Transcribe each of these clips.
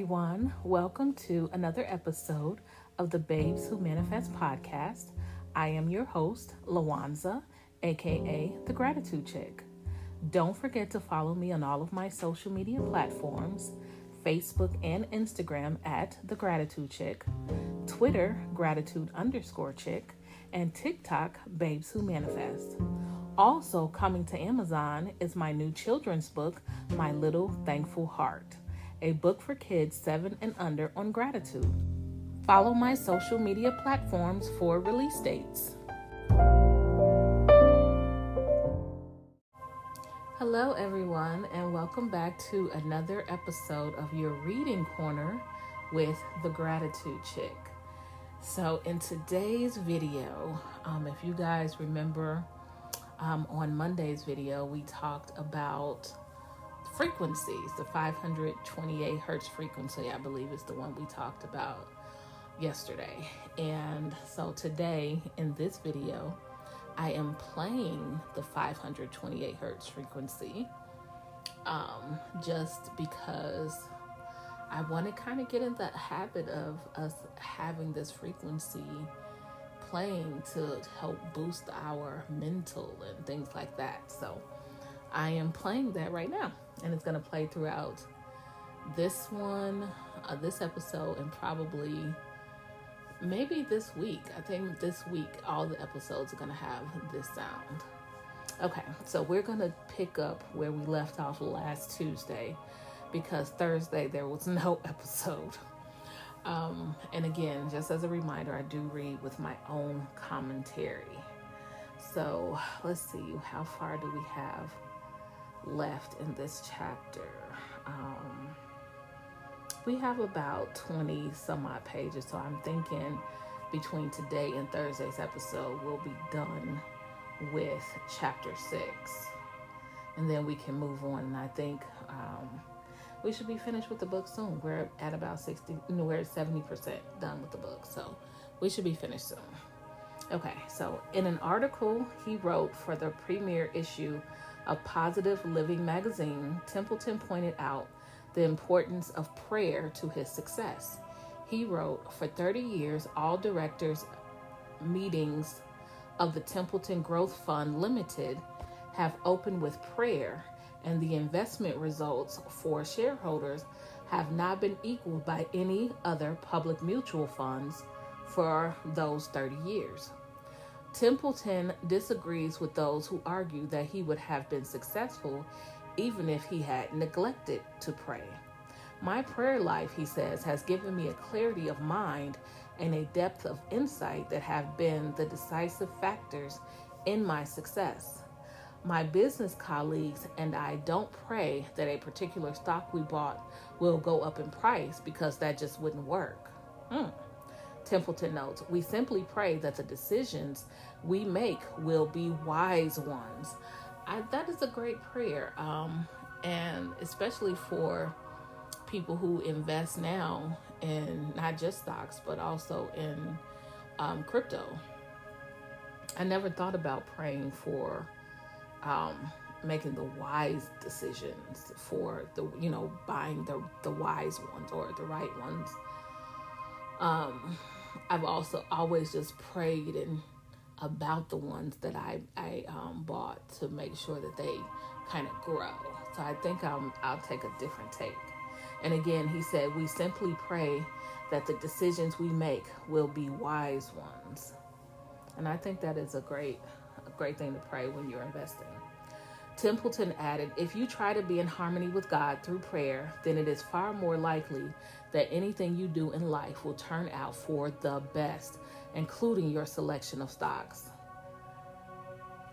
everyone. Welcome to another episode of the Babes Who Manifest podcast. I am your host, Lawanza, aka The Gratitude Chick. Don't forget to follow me on all of my social media platforms Facebook and Instagram at The Gratitude Chick, Twitter, Gratitude underscore Chick, and TikTok, Babes Who Manifest. Also, coming to Amazon is my new children's book, My Little Thankful Heart a book for kids 7 and under on gratitude. Follow my social media platforms for release dates. Hello, everyone, and welcome back to another episode of your reading corner with the Gratitude Chick. So, in today's video, um, if you guys remember um, on Monday's video, we talked about frequencies. The 528 hertz frequency, I believe, is the one we talked about yesterday. And so today in this video, I am playing the 528 hertz frequency um, just because I want to kind of get in that habit of us having this frequency playing to help boost our mental and things like that. So I am playing that right now and it's going to play throughout this one, uh, this episode, and probably maybe this week. I think this week all the episodes are going to have this sound. Okay, so we're going to pick up where we left off last Tuesday because Thursday there was no episode. Um, and again, just as a reminder, I do read with my own commentary. So let's see, how far do we have? Left in this chapter. Um, we have about 20 some odd pages, so I'm thinking between today and Thursday's episode, we'll be done with chapter six. And then we can move on. And I think um, we should be finished with the book soon. We're at about 60, you know, we're at 70% done with the book. So we should be finished soon. Okay, so in an article he wrote for the premiere issue of Positive Living magazine, Templeton pointed out the importance of prayer to his success. He wrote, For 30 years, all directors' meetings of the Templeton Growth Fund Limited have opened with prayer, and the investment results for shareholders have not been equaled by any other public mutual funds for those 30 years. Templeton disagrees with those who argue that he would have been successful even if he had neglected to pray. My prayer life, he says, has given me a clarity of mind and a depth of insight that have been the decisive factors in my success. My business colleagues and I don't pray that a particular stock we bought will go up in price because that just wouldn't work. Hmm. Templeton notes, we simply pray that the decisions we make will be wise ones. I, that is a great prayer, um, and especially for people who invest now in not just stocks but also in um, crypto. I never thought about praying for um, making the wise decisions for the you know buying the the wise ones or the right ones. Um, I've also always just prayed and about the ones that I I um, bought to make sure that they kind of grow. So I think I'll I'll take a different take. And again, he said we simply pray that the decisions we make will be wise ones. And I think that is a great a great thing to pray when you're investing. Templeton added, if you try to be in harmony with God through prayer, then it is far more likely that anything you do in life will turn out for the best, including your selection of stocks.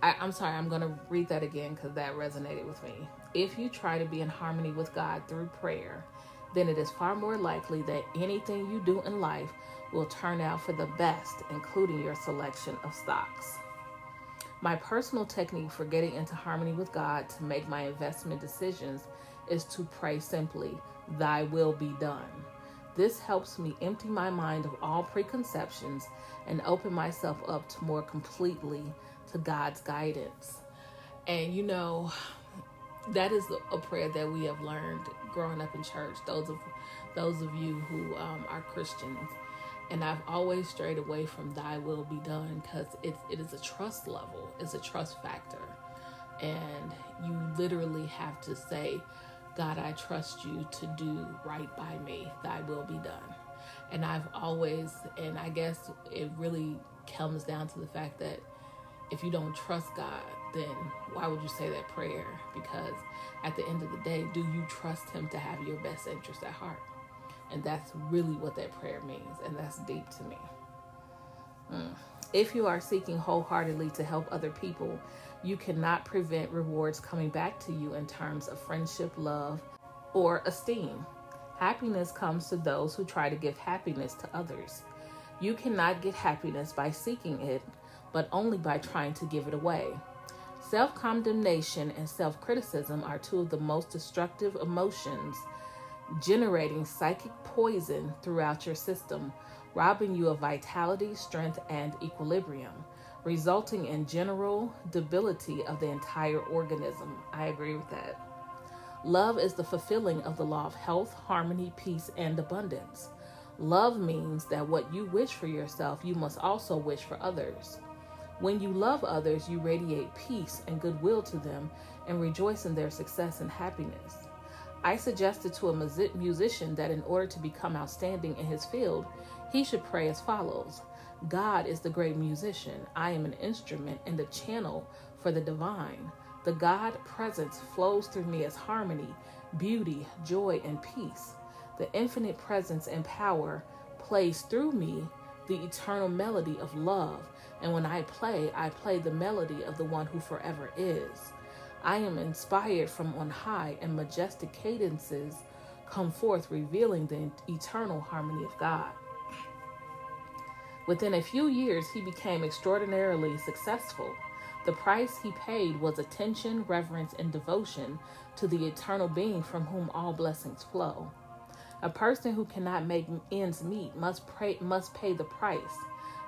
I, am sorry, I'm going to read that again because that resonated with me. If you try to be in harmony with God through prayer, then it is far more likely that anything you do in life will turn out for the best, including your selection of stocks. My personal technique for getting into harmony with God to make my investment decisions is to pray simply, Thy will be done. This helps me empty my mind of all preconceptions and open myself up to more completely to God's guidance. And you know, that is a prayer that we have learned growing up in church. Those of those of you who um, are Christians. And I've always strayed away from thy will be done because it, it is a trust level, it's a trust factor. And you literally have to say, God, I trust you to do right by me, thy will be done. And I've always, and I guess it really comes down to the fact that if you don't trust God, then why would you say that prayer? Because at the end of the day, do you trust Him to have your best interest at heart? And that's really what that prayer means, and that's deep to me. Mm. If you are seeking wholeheartedly to help other people, you cannot prevent rewards coming back to you in terms of friendship, love, or esteem. Happiness comes to those who try to give happiness to others. You cannot get happiness by seeking it, but only by trying to give it away. Self condemnation and self criticism are two of the most destructive emotions, generating psychic poison throughout your system, robbing you of vitality, strength, and equilibrium, resulting in general debility of the entire organism. I agree with that. Love is the fulfilling of the law of health, harmony, peace, and abundance. Love means that what you wish for yourself, you must also wish for others. When you love others, you radiate peace and goodwill to them and rejoice in their success and happiness. I suggested to a musician that in order to become outstanding in his field, he should pray as follows God is the great musician. I am an instrument and the channel for the divine. The God presence flows through me as harmony, beauty, joy, and peace. The infinite presence and power plays through me the eternal melody of love and when I play, I play the melody of the one who forever is. I am inspired from on high, and majestic cadences come forth, revealing the eternal harmony of God. Within a few years, he became extraordinarily successful. The price he paid was attention, reverence, and devotion to the eternal being from whom all blessings flow. A person who cannot make ends meet must, pray, must pay the price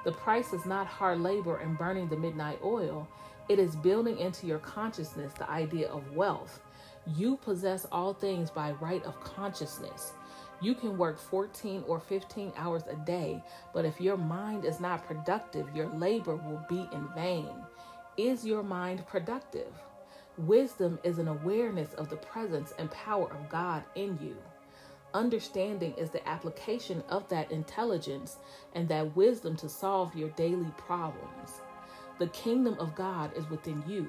the price is not hard labor and burning the midnight oil, it is building into your consciousness the idea of wealth. You possess all things by right of consciousness. You can work 14 or 15 hours a day, but if your mind is not productive, your labor will be in vain. Is your mind productive? Wisdom is an awareness of the presence and power of God in you. Understanding is the application of that intelligence and that wisdom to solve your daily problems. The kingdom of God is within you.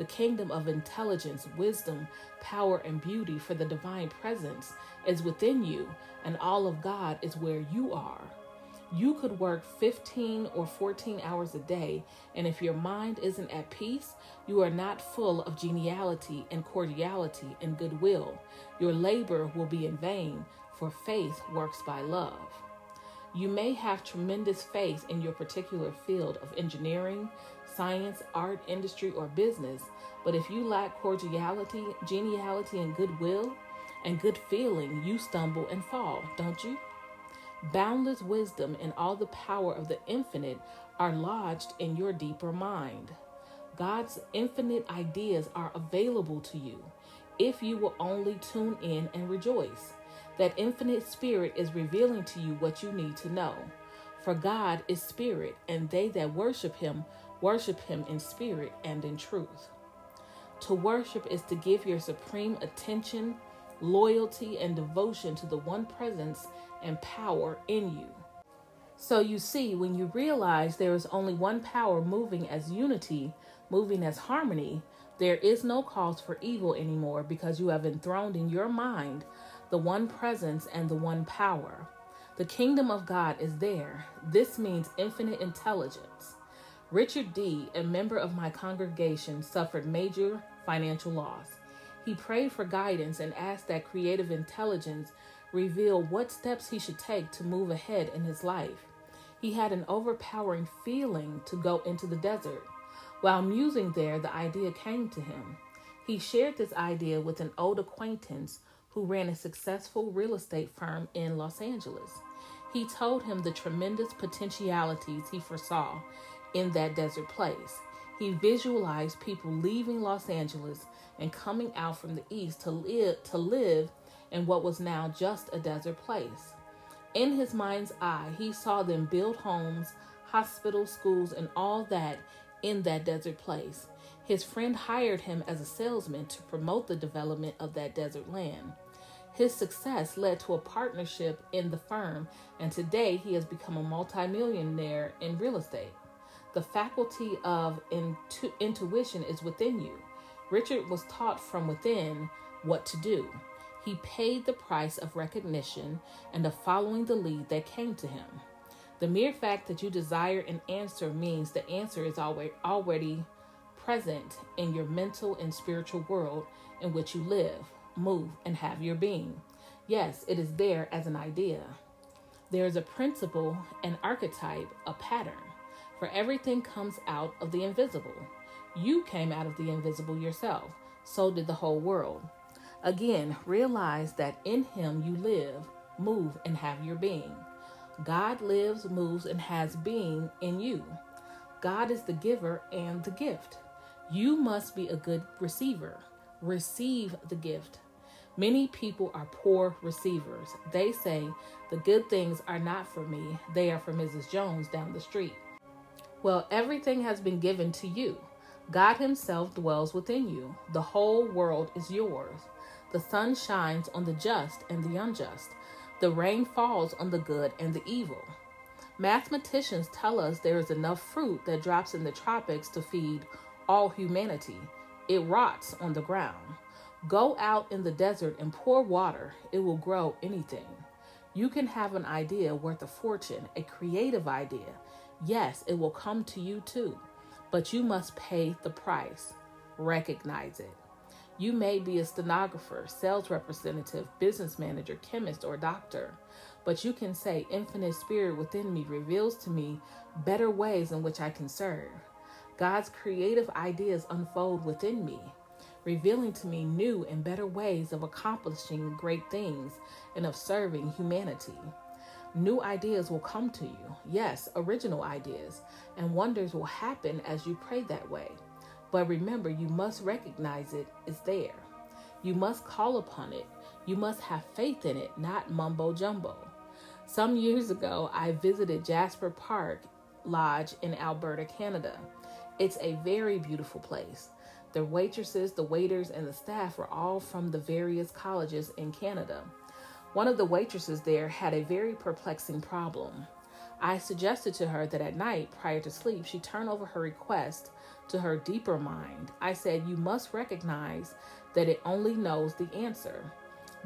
The kingdom of intelligence, wisdom, power, and beauty for the divine presence is within you, and all of God is where you are. You could work 15 or 14 hours a day, and if your mind isn't at peace, you are not full of geniality and cordiality and goodwill. Your labor will be in vain, for faith works by love. You may have tremendous faith in your particular field of engineering, science, art, industry, or business, but if you lack cordiality, geniality, and goodwill, and good feeling, you stumble and fall, don't you? Boundless wisdom and all the power of the infinite are lodged in your deeper mind. God's infinite ideas are available to you if you will only tune in and rejoice. That infinite spirit is revealing to you what you need to know. For God is spirit, and they that worship him worship him in spirit and in truth. To worship is to give your supreme attention, loyalty, and devotion to the one presence and power in you. So you see, when you realize there is only one power moving as unity, moving as harmony, there is no cause for evil anymore because you have enthroned in your mind the one presence and the one power. The kingdom of God is there. This means infinite intelligence. Richard D., a member of my congregation, suffered major financial loss. He prayed for guidance and asked that creative intelligence reveal what steps he should take to move ahead in his life. He had an overpowering feeling to go into the desert. While musing there, the idea came to him. He shared this idea with an old acquaintance who ran a successful real estate firm in Los Angeles. He told him the tremendous potentialities he foresaw in that desert place. He visualized people leaving Los Angeles and coming out from the east to live to live in what was now just a desert place. In his mind's eye, he saw them build homes, hospitals, schools, and all that in that desert place. His friend hired him as a salesman to promote the development of that desert land. His success led to a partnership in the firm, and today he has become a multimillionaire in real estate. The faculty of intu- intuition is within you. Richard was taught from within what to do. He paid the price of recognition and of following the lead that came to him. The mere fact that you desire an answer means the answer is already present in your mental and spiritual world in which you live, move, and have your being. Yes, it is there as an idea. There is a principle, an archetype, a pattern. For everything comes out of the invisible. You came out of the invisible yourself. So did the whole world. Again, realize that in Him you live, move, and have your being. God lives, moves, and has being in you. God is the giver and the gift. You must be a good receiver. Receive the gift. Many people are poor receivers. They say, The good things are not for me, they are for Mrs. Jones down the street. Well, everything has been given to you. God Himself dwells within you. The whole world is yours. The sun shines on the just and the unjust. The rain falls on the good and the evil. Mathematicians tell us there is enough fruit that drops in the tropics to feed all humanity. It rots on the ground. Go out in the desert and pour water, it will grow anything. You can have an idea worth a fortune, a creative idea. Yes, it will come to you too, but you must pay the price. Recognize it. You may be a stenographer, sales representative, business manager, chemist, or doctor, but you can say, Infinite Spirit within me reveals to me better ways in which I can serve. God's creative ideas unfold within me, revealing to me new and better ways of accomplishing great things and of serving humanity. New ideas will come to you, yes, original ideas, and wonders will happen as you pray that way. But remember, you must recognize it is there. You must call upon it. You must have faith in it, not mumbo jumbo. Some years ago, I visited Jasper Park Lodge in Alberta, Canada. It's a very beautiful place. The waitresses, the waiters, and the staff were all from the various colleges in Canada. One of the waitresses there had a very perplexing problem. I suggested to her that at night, prior to sleep, she turn over her request to her deeper mind. I said, You must recognize that it only knows the answer.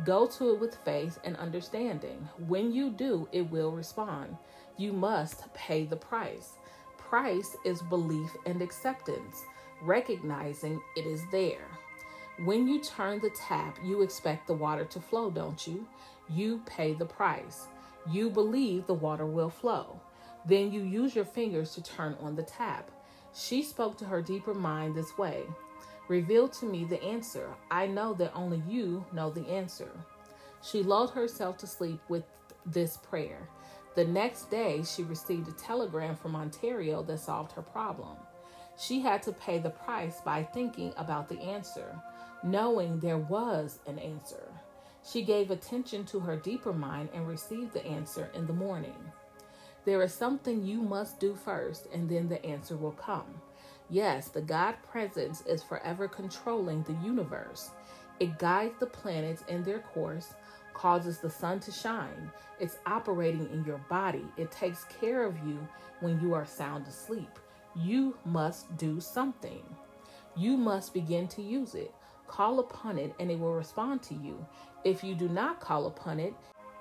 Go to it with faith and understanding. When you do, it will respond. You must pay the price. Price is belief and acceptance, recognizing it is there. When you turn the tap, you expect the water to flow, don't you? You pay the price. You believe the water will flow. Then you use your fingers to turn on the tap. She spoke to her deeper mind this way Reveal to me the answer. I know that only you know the answer. She lulled herself to sleep with this prayer. The next day, she received a telegram from Ontario that solved her problem. She had to pay the price by thinking about the answer, knowing there was an answer. She gave attention to her deeper mind and received the answer in the morning. There is something you must do first, and then the answer will come. Yes, the God presence is forever controlling the universe. It guides the planets in their course, causes the sun to shine. It's operating in your body. It takes care of you when you are sound asleep. You must do something. You must begin to use it. Call upon it and it will respond to you. If you do not call upon it,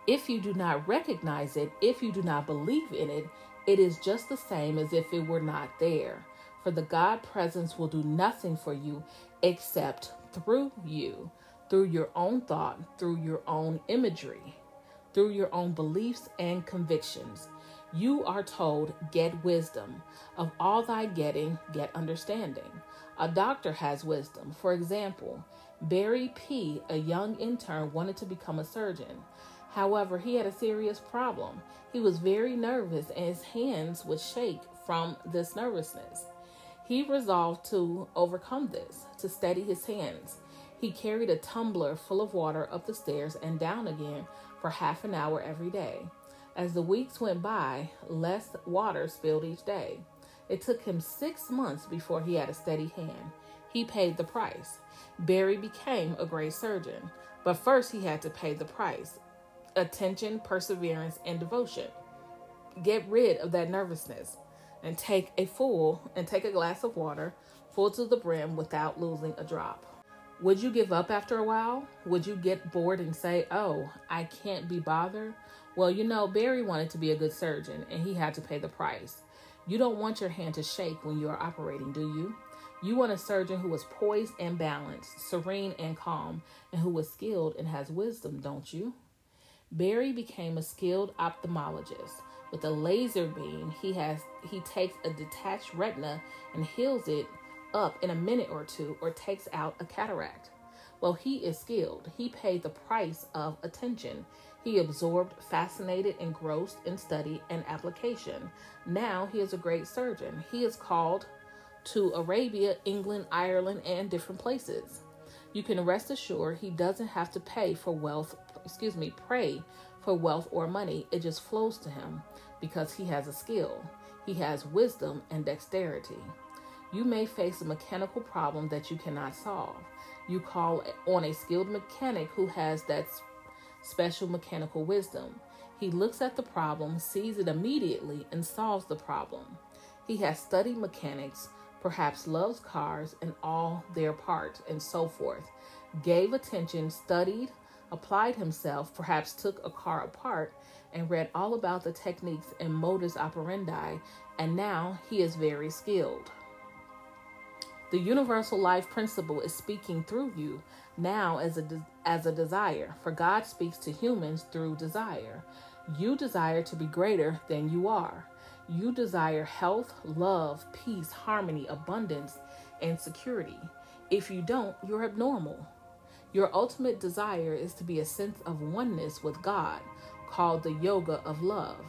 if you do not recognize it, if you do not believe in it, it is just the same as if it were not there. For the God presence will do nothing for you except through you, through your own thought, through your own imagery, through your own beliefs and convictions. You are told, Get wisdom. Of all thy getting, get understanding. A doctor has wisdom. For example, Barry P., a young intern, wanted to become a surgeon. However, he had a serious problem. He was very nervous and his hands would shake from this nervousness. He resolved to overcome this, to steady his hands. He carried a tumbler full of water up the stairs and down again for half an hour every day. As the weeks went by, less water spilled each day. It took him six months before he had a steady hand. He paid the price. Barry became a great surgeon, but first he had to pay the price attention, perseverance, and devotion. Get rid of that nervousness and take a full and take a glass of water full to the brim without losing a drop. Would you give up after a while? Would you get bored and say, Oh, I can't be bothered? Well, you know, Barry wanted to be a good surgeon and he had to pay the price. You don't want your hand to shake when you are operating, do you? You want a surgeon who is poised and balanced, serene and calm, and who is skilled and has wisdom, don't you? Barry became a skilled ophthalmologist. With a laser beam, he has he takes a detached retina and heals it up in a minute or two or takes out a cataract. Well, he is skilled. He paid the price of attention. He absorbed, fascinated, engrossed in study and application. Now he is a great surgeon. He is called to Arabia, England, Ireland, and different places. You can rest assured he doesn't have to pay for wealth, excuse me, pray for wealth or money. It just flows to him because he has a skill. He has wisdom and dexterity. You may face a mechanical problem that you cannot solve. You call on a skilled mechanic who has that special mechanical wisdom. He looks at the problem, sees it immediately, and solves the problem. He has studied mechanics, perhaps loves cars and all their parts, and so forth. Gave attention, studied, applied himself, perhaps took a car apart, and read all about the techniques and modus operandi, and now he is very skilled. The universal life principle is speaking through you now as a de- as a desire, for God speaks to humans through desire. You desire to be greater than you are. You desire health, love, peace, harmony, abundance, and security. If you don't, you're abnormal. Your ultimate desire is to be a sense of oneness with God, called the yoga of love.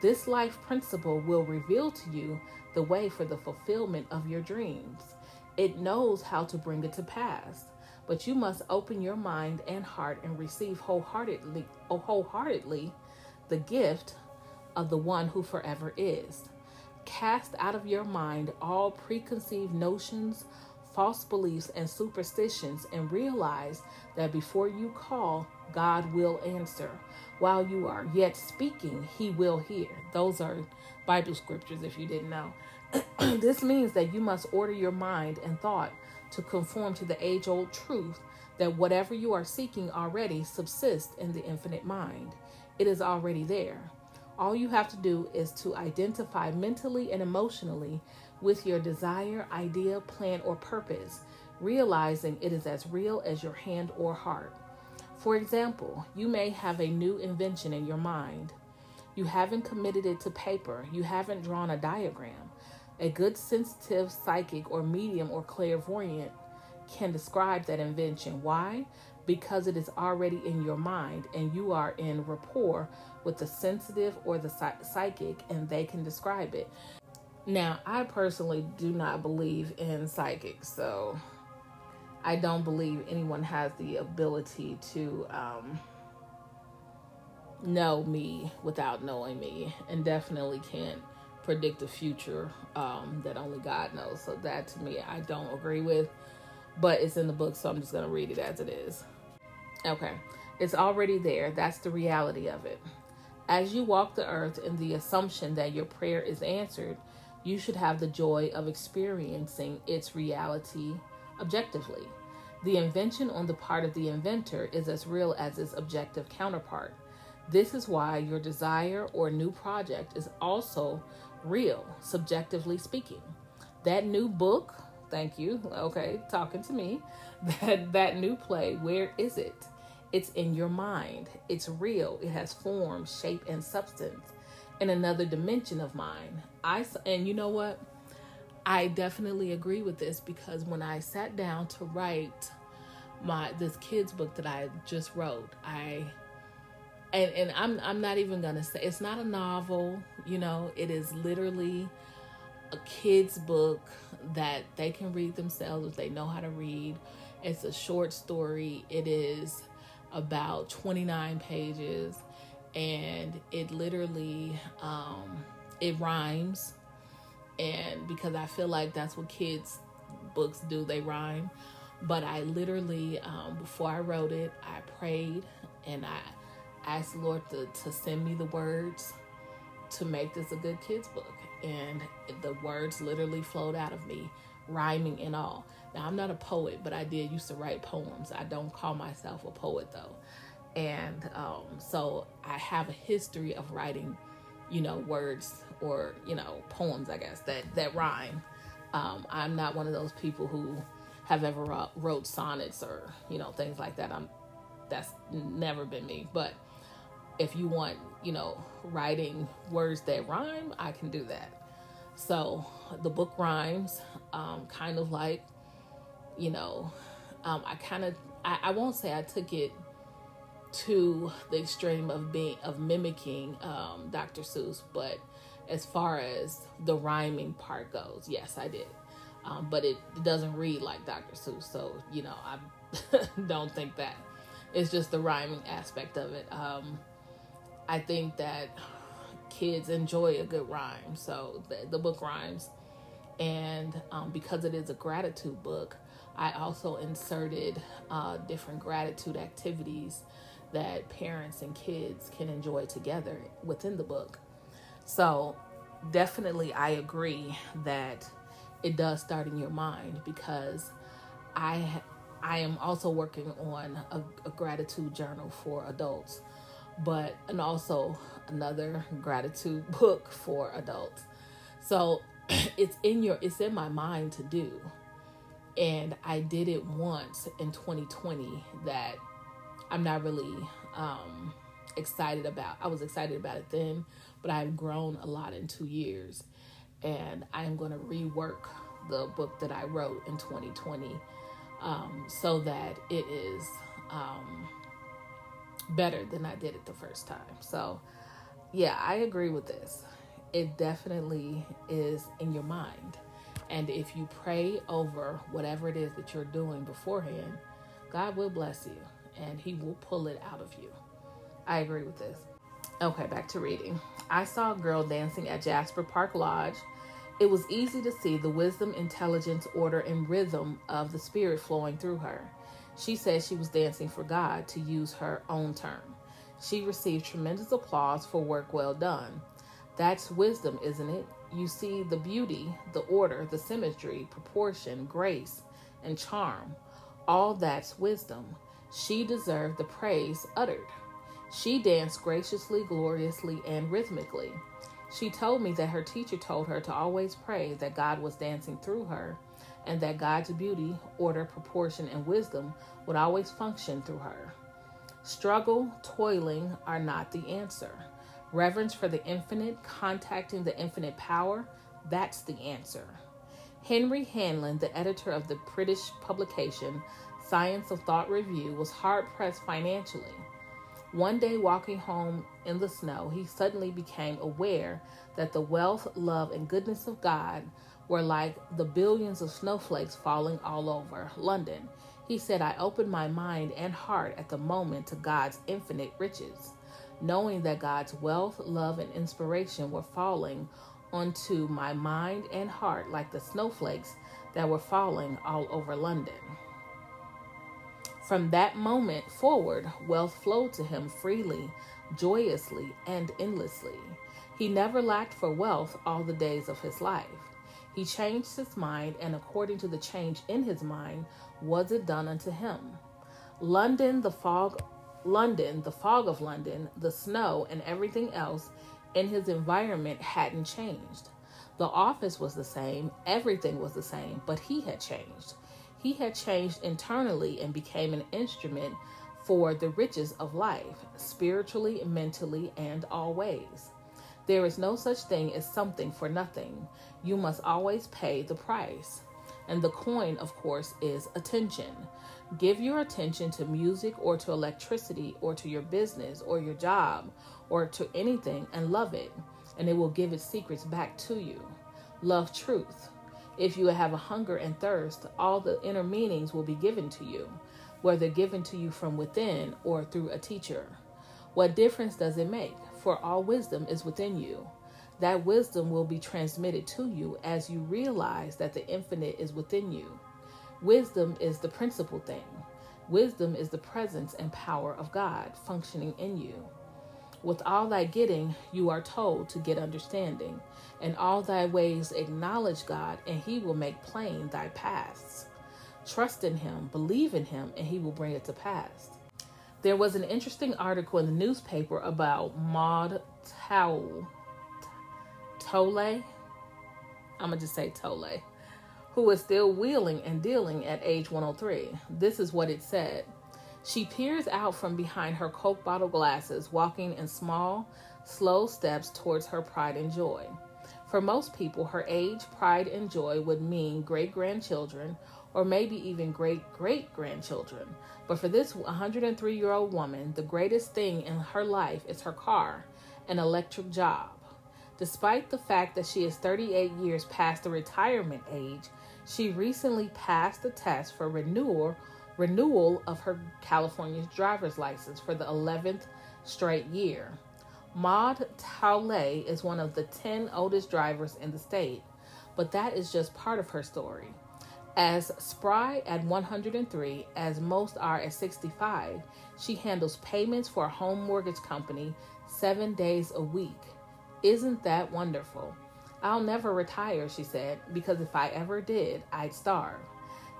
This life principle will reveal to you the way for the fulfillment of your dreams. It knows how to bring it to pass, but you must open your mind and heart and receive wholeheartedly, wholeheartedly the gift of the one who forever is. Cast out of your mind all preconceived notions, false beliefs, and superstitions, and realize that before you call, God will answer. While you are yet speaking, He will hear. Those are Bible scriptures, if you didn't know. this means that you must order your mind and thought to conform to the age old truth that whatever you are seeking already subsists in the infinite mind. It is already there. All you have to do is to identify mentally and emotionally with your desire, idea, plan, or purpose, realizing it is as real as your hand or heart. For example, you may have a new invention in your mind. You haven't committed it to paper, you haven't drawn a diagram. A good sensitive psychic or medium or clairvoyant can describe that invention. Why? Because it is already in your mind and you are in rapport with the sensitive or the psychic and they can describe it. Now, I personally do not believe in psychics, so I don't believe anyone has the ability to um, know me without knowing me, and definitely can't predict the future um, that only God knows. So that to me, I don't agree with. But it's in the book, so I'm just going to read it as it is. Okay. It's already there. That's the reality of it. As you walk the earth in the assumption that your prayer is answered, you should have the joy of experiencing its reality objectively. The invention on the part of the inventor is as real as its objective counterpart. This is why your desire or new project is also real, subjectively speaking. That new book, thank you, okay, talking to me, that, that new play, where is it? It's in your mind. It's real. It has form, shape, and substance in another dimension of mind. I and you know what? I definitely agree with this because when I sat down to write my this kids book that I just wrote, I and and I'm I'm not even gonna say it's not a novel, you know, it is literally a kid's book that they can read themselves if they know how to read. It's a short story. It is about 29 pages and it literally um, it rhymes and because i feel like that's what kids books do they rhyme but i literally um, before i wrote it i prayed and i asked the lord to, to send me the words to make this a good kids book and the words literally flowed out of me rhyming and all now i'm not a poet but i did used to write poems i don't call myself a poet though and um, so I have a history of writing, you know, words or you know poems, I guess that that rhyme. Um, I'm not one of those people who have ever wrote sonnets or you know things like that. I'm that's never been me. But if you want, you know, writing words that rhyme, I can do that. So the book rhymes, um, kind of like, you know, um, I kind of, I, I won't say I took it to the extreme of being of mimicking um, Dr. Seuss, but as far as the rhyming part goes, yes, I did. Um, but it doesn't read like Dr. Seuss, so you know I don't think that. It's just the rhyming aspect of it. Um, I think that kids enjoy a good rhyme, so the, the book rhymes, and um, because it is a gratitude book, I also inserted uh, different gratitude activities that parents and kids can enjoy together within the book. So, definitely, I agree that it does start in your mind because I I am also working on a, a gratitude journal for adults, but and also another gratitude book for adults. So it's in your it's in my mind to do. And I did it once in 2020 that I'm not really um, excited about. I was excited about it then, but I've grown a lot in two years. And I am going to rework the book that I wrote in 2020 um, so that it is um, better than I did it the first time. So, yeah, I agree with this. It definitely is in your mind. And if you pray over whatever it is that you're doing beforehand, God will bless you and he will pull it out of you. I agree with this. Okay, back to reading. I saw a girl dancing at Jasper Park Lodge. It was easy to see the wisdom, intelligence, order, and rhythm of the spirit flowing through her. She said she was dancing for God, to use her own term. She received tremendous applause for work well done. That's wisdom, isn't it? You see the beauty, the order, the symmetry, proportion, grace, and charm. All that's wisdom. She deserved the praise uttered. She danced graciously, gloriously, and rhythmically. She told me that her teacher told her to always pray that God was dancing through her and that God's beauty, order, proportion, and wisdom would always function through her. Struggle, toiling are not the answer. Reverence for the infinite, contacting the infinite power, that's the answer. Henry Hamblin, the editor of the British publication Science of Thought Review, was hard pressed financially. One day, walking home in the snow, he suddenly became aware that the wealth, love, and goodness of God were like the billions of snowflakes falling all over London. He said, I opened my mind and heart at the moment to God's infinite riches, knowing that God's wealth, love, and inspiration were falling onto my mind and heart like the snowflakes that were falling all over London. From that moment forward, wealth flowed to him freely, joyously, and endlessly. He never lacked for wealth all the days of his life. He changed his mind, and according to the change in his mind, was it done unto him. London, the fog, London, the fog of London, the snow, and everything else in his environment hadn't changed. The office was the same, everything was the same, but he had changed. He had changed internally and became an instrument for the riches of life, spiritually, mentally, and always. There is no such thing as something for nothing. You must always pay the price. And the coin, of course, is attention. Give your attention to music or to electricity or to your business or your job or to anything and love it, and it will give its secrets back to you. Love truth. If you have a hunger and thirst, all the inner meanings will be given to you, whether given to you from within or through a teacher. What difference does it make? For all wisdom is within you. That wisdom will be transmitted to you as you realize that the infinite is within you. Wisdom is the principal thing. Wisdom is the presence and power of God functioning in you. With all thy getting, you are told to get understanding. In all thy ways acknowledge God, and he will make plain thy paths. Trust in him, believe in him, and he will bring it to pass. There was an interesting article in the newspaper about Maud Towle, Tole, I'm gonna just say Tole, who is still wheeling and dealing at age 103. This is what it said. She peers out from behind her Coke bottle glasses, walking in small, slow steps towards her pride and joy. For most people, her age, pride, and joy would mean great grandchildren or maybe even great great grandchildren. But for this 103 year old woman, the greatest thing in her life is her car, an electric job. Despite the fact that she is 38 years past the retirement age, she recently passed the test for renewal renewal of her California driver's license for the 11th straight year. Maud Taule is one of the 10 oldest drivers in the state, but that is just part of her story. As spry at 103 as most are at 65, she handles payments for a home mortgage company seven days a week. Isn't that wonderful? I'll never retire, she said, because if I ever did, I'd starve.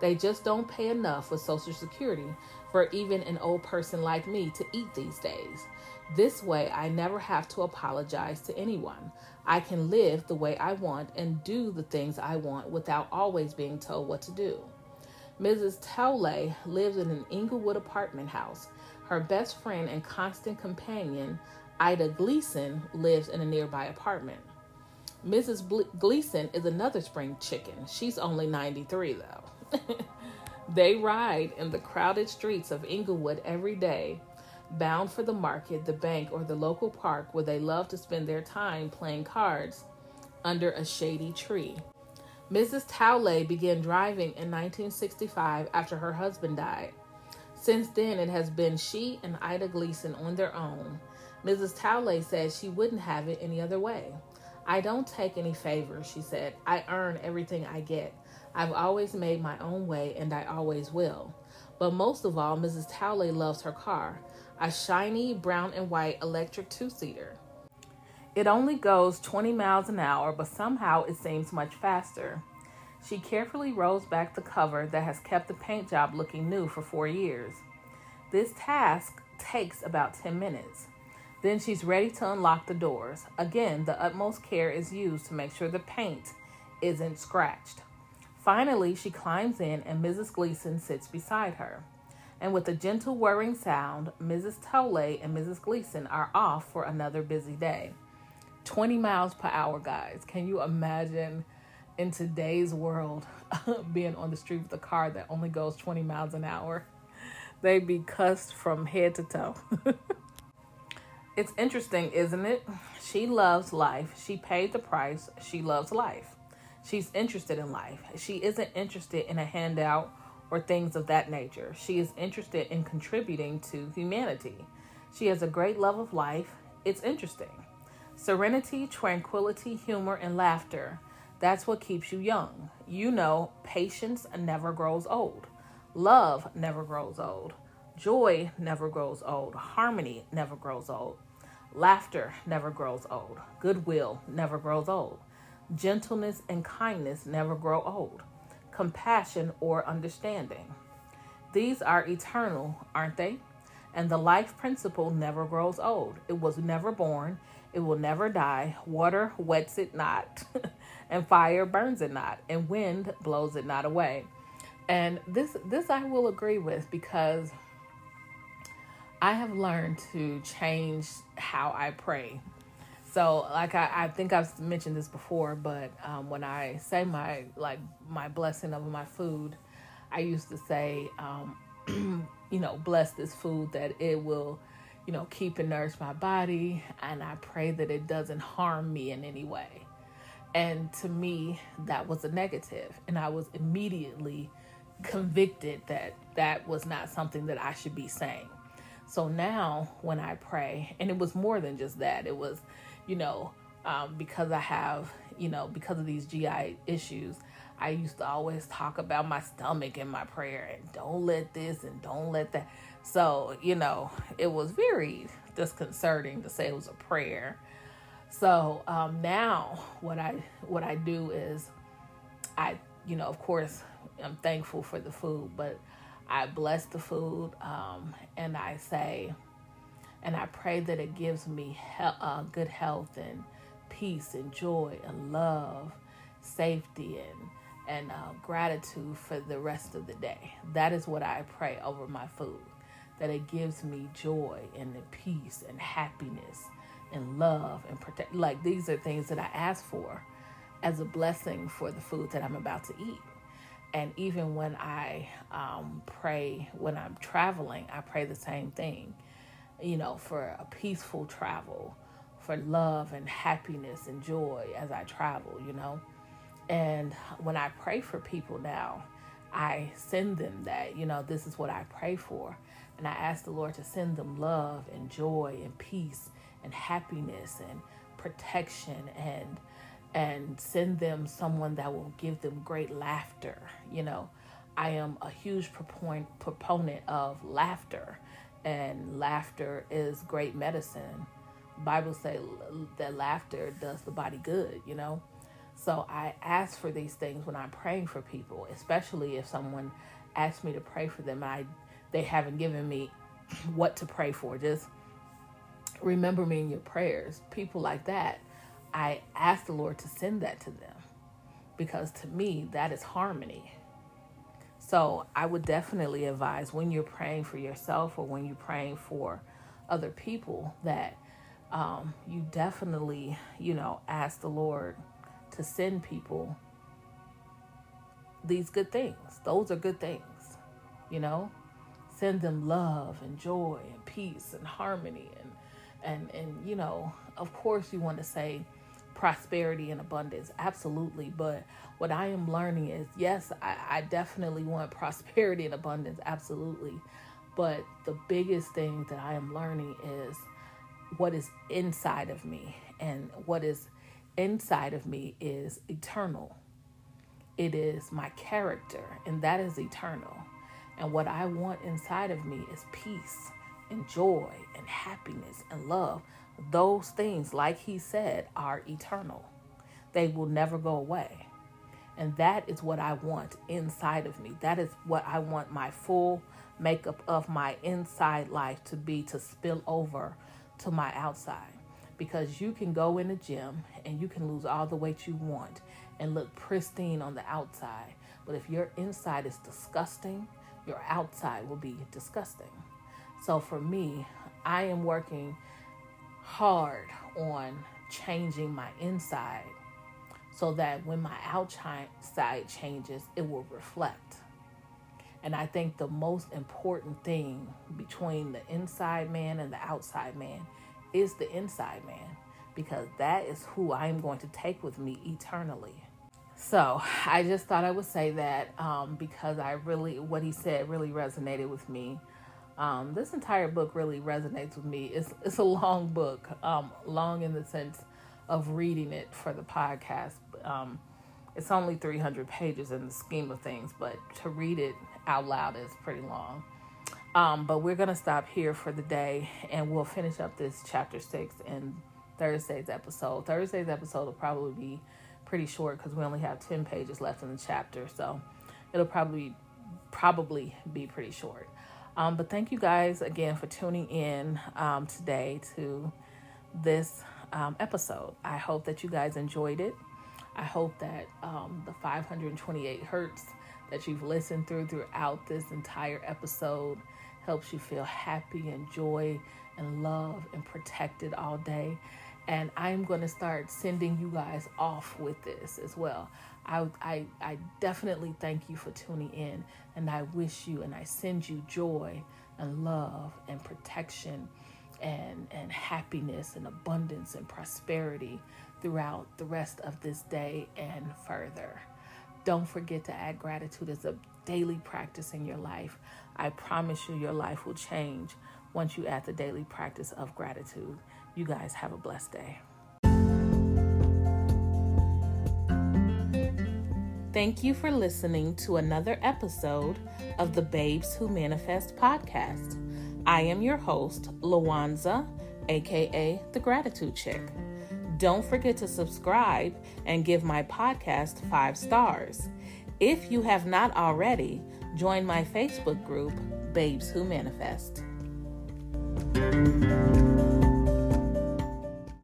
They just don't pay enough with Social Security for even an old person like me to eat these days. This way, I never have to apologize to anyone. I can live the way I want and do the things I want without always being told what to do. Mrs. Towley lives in an Inglewood apartment house. Her best friend and constant companion, Ida Gleason, lives in a nearby apartment. Mrs. Gleason is another spring chicken. She's only 93 though. They ride in the crowded streets of Inglewood every day, bound for the market, the bank, or the local park where they love to spend their time playing cards under a shady tree. Mrs. Towley began driving in 1965 after her husband died. Since then, it has been she and Ida Gleason on their own. Mrs. Towley said she wouldn't have it any other way. I don't take any favors, she said. I earn everything I get. I've always made my own way and I always will. But most of all, Mrs. Towley loves her car, a shiny brown and white electric two seater. It only goes 20 miles an hour, but somehow it seems much faster. She carefully rolls back the cover that has kept the paint job looking new for four years. This task takes about 10 minutes. Then she's ready to unlock the doors. Again, the utmost care is used to make sure the paint isn't scratched. Finally, she climbs in and Mrs. Gleason sits beside her. And with a gentle whirring sound, Mrs. Toley and Mrs. Gleason are off for another busy day. 20 miles per hour, guys. Can you imagine in today's world being on the street with a car that only goes 20 miles an hour? They'd be cussed from head to toe. it's interesting, isn't it? She loves life. She paid the price. She loves life. She's interested in life. She isn't interested in a handout or things of that nature. She is interested in contributing to humanity. She has a great love of life. It's interesting. Serenity, tranquility, humor, and laughter. That's what keeps you young. You know, patience never grows old. Love never grows old. Joy never grows old. Harmony never grows old. Laughter never grows old. Goodwill never grows old. Gentleness and kindness never grow old. Compassion or understanding. These are eternal, aren't they? And the life principle never grows old. It was never born. It will never die. Water wets it not, and fire burns it not, and wind blows it not away. And this this I will agree with because I have learned to change how I pray so like I, I think I've mentioned this before, but um, when I say my like my blessing over my food, I used to say, um, you know, bless this food that it will, you know, keep and nourish my body, and I pray that it doesn't harm me in any way. And to me, that was a negative, and I was immediately convicted that that was not something that I should be saying. So now when I pray, and it was more than just that, it was, you know, um, because I have, you know, because of these GI issues, I used to always talk about my stomach in my prayer and don't let this and don't let that. So, you know, it was very disconcerting to say it was a prayer. So um, now what I what I do is I, you know, of course, I'm thankful for the food, but I bless the food um, and I say, and I pray that it gives me he- uh, good health and peace and joy and love, safety and and uh, gratitude for the rest of the day. That is what I pray over my food. That it gives me joy and the peace and happiness and love and protect. Like these are things that I ask for as a blessing for the food that I'm about to eat. And even when I um, pray, when I'm traveling, I pray the same thing, you know, for a peaceful travel, for love and happiness and joy as I travel, you know. And when I pray for people now, I send them that, you know, this is what I pray for. And I ask the Lord to send them love and joy and peace and happiness and protection and and send them someone that will give them great laughter. You know, I am a huge proponent proponent of laughter, and laughter is great medicine. Bible say that laughter does the body good. You know, so I ask for these things when I'm praying for people, especially if someone asks me to pray for them. I they haven't given me what to pray for. Just remember me in your prayers. People like that I ask the Lord to send that to them because to me, that is harmony. So I would definitely advise when you're praying for yourself or when you're praying for other people that um, you definitely, you know, ask the Lord to send people these good things. Those are good things, you know. Send them love and joy and peace and harmony and and and you know, of course, you want to say prosperity and abundance absolutely. But what i am learning is yes I, I, definitely want prosperity and abundance absolutely. But the biggest thing that i am learning is what is inside of me. And what is inside of me is eternal. It is my character and that is eternal. And what i want inside of me is peace and joy and happiness and love those things, like he said, are eternal. They will never go away. And that is what I want inside of me. That is what I want my full makeup of my inside life to be to spill over to my outside. Because you can go in the gym and you can lose all the weight you want and look pristine on the outside. But if your inside is disgusting, your outside will be disgusting. So for me, I am working hard on changing my inside so that when my outside changes, it will reflect. And I think the most important thing between the inside man and the outside man is the inside man because that is who I am going to take with me eternally. So I just thought I would say that um, because I really, what he said really resonated with me. Um, this entire book really resonates with me. It's it's a long book, um, long in the sense of reading it for the podcast. Um, it's only 300 pages in the scheme of things, but to read it out loud is pretty long. Um, but we're gonna stop here for the day, and we'll finish up this chapter six in Thursday's episode. Thursday's episode will probably be pretty short because we only have 10 pages left in the chapter, so it'll probably probably be pretty short. Um, but thank you guys again for tuning in um, today to this um, episode. I hope that you guys enjoyed it. I hope that um, the 528 hertz that you've listened through throughout this entire episode helps you feel happy and joy and love and protected all day. And I'm going to start sending you guys off with this as well. I, I, I definitely thank you for tuning in, and I wish you and I send you joy and love and protection and, and happiness and abundance and prosperity throughout the rest of this day and further. Don't forget to add gratitude as a daily practice in your life. I promise you, your life will change once you add the daily practice of gratitude. You guys have a blessed day. Thank you for listening to another episode of the Babes Who Manifest podcast. I am your host, Lawanza, aka The Gratitude Chick. Don't forget to subscribe and give my podcast five stars. If you have not already, join my Facebook group, Babes Who Manifest.